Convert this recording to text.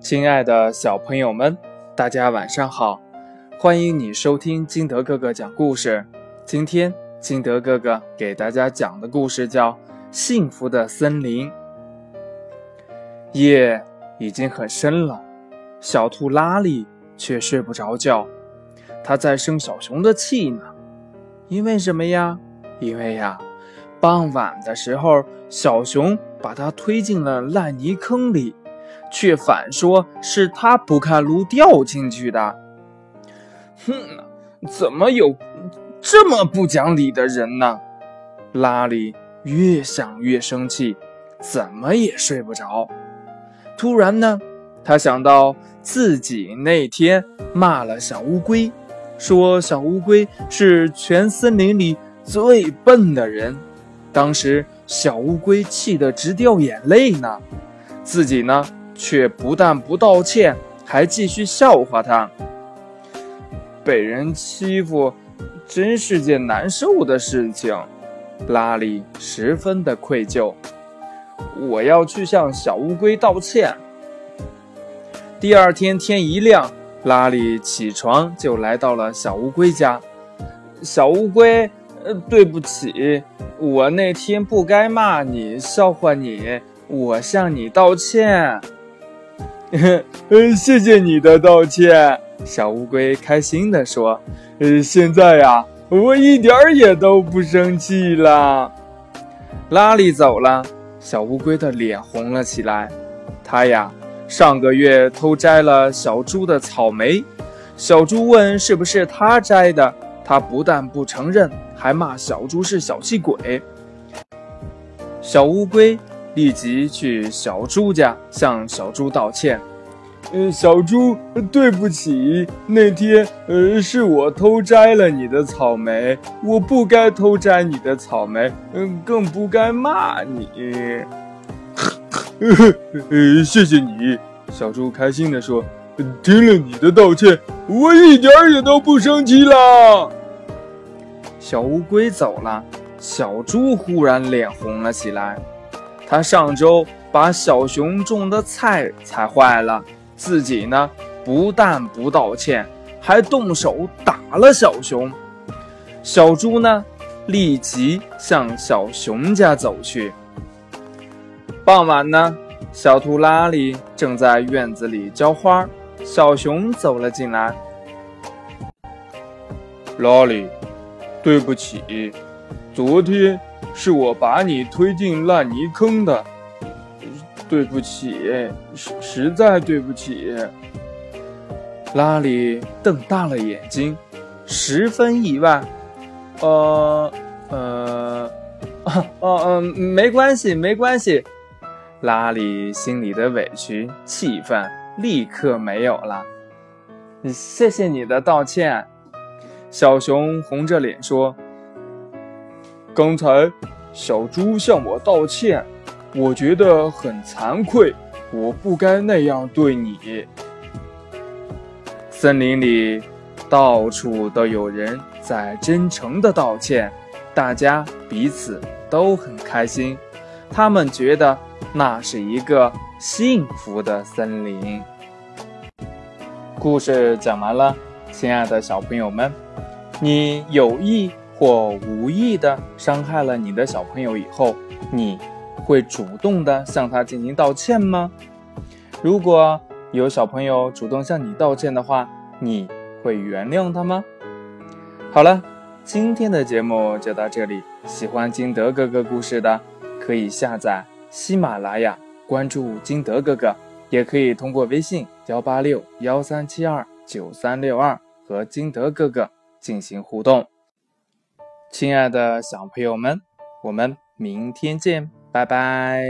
亲爱的小朋友们，大家晚上好！欢迎你收听金德哥哥讲故事。今天金德哥哥给大家讲的故事叫《幸福的森林》。夜已经很深了，小兔拉力却睡不着觉，它在生小熊的气呢。因为什么呀？因为呀，傍晚的时候，小熊把它推进了烂泥坑里。却反说是他不看路掉进去的。哼，怎么有这么不讲理的人呢？拉里越想越生气，怎么也睡不着。突然呢，他想到自己那天骂了小乌龟，说小乌龟是全森林里最笨的人。当时小乌龟气得直掉眼泪呢，自己呢？却不但不道歉，还继续笑话他。被人欺负，真是件难受的事情。拉里十分的愧疚，我要去向小乌龟道歉。第二天天一亮，拉里起床就来到了小乌龟家。小乌龟，呃，对不起，我那天不该骂你，笑话你，我向你道歉。呃，谢谢你的道歉，小乌龟开心地说。呃，现在呀，我一点儿也都不生气了。拉里走了，小乌龟的脸红了起来。他呀，上个月偷摘了小猪的草莓，小猪问是不是他摘的，他不但不承认，还骂小猪是小气鬼。小乌龟。立即去小猪家向小猪道歉。呃，小猪，对不起，那天呃是我偷摘了你的草莓，我不该偷摘你的草莓，嗯，更不该骂你。呃，谢谢你，小猪开心地说。听了你的道歉，我一点也都不生气啦。小乌龟走了，小猪忽然脸红了起来。他上周把小熊种的菜踩坏了，自己呢不但不道歉，还动手打了小熊。小猪呢立即向小熊家走去。傍晚呢，小兔拉里正在院子里浇花，小熊走了进来。拉里，对不起，昨天。是我把你推进烂泥坑的，对不起，实实在对不起。拉里瞪大了眼睛，十分意外。呃呃，哦哦，没关系，没关系。拉里心里的委屈、气愤立刻没有了。谢谢你的道歉，小熊红着脸说。刚才小猪向我道歉，我觉得很惭愧，我不该那样对你。森林里到处都有人在真诚的道歉，大家彼此都很开心，他们觉得那是一个幸福的森林。故事讲完了，亲爱的小朋友们，你有意。或无意的伤害了你的小朋友以后，你会主动的向他进行道歉吗？如果有小朋友主动向你道歉的话，你会原谅他吗？好了，今天的节目就到这里。喜欢金德哥哥故事的，可以下载喜马拉雅，关注金德哥哥，也可以通过微信幺八六幺三七二九三六二和金德哥哥进行互动。亲爱的小朋友们，我们明天见，拜拜。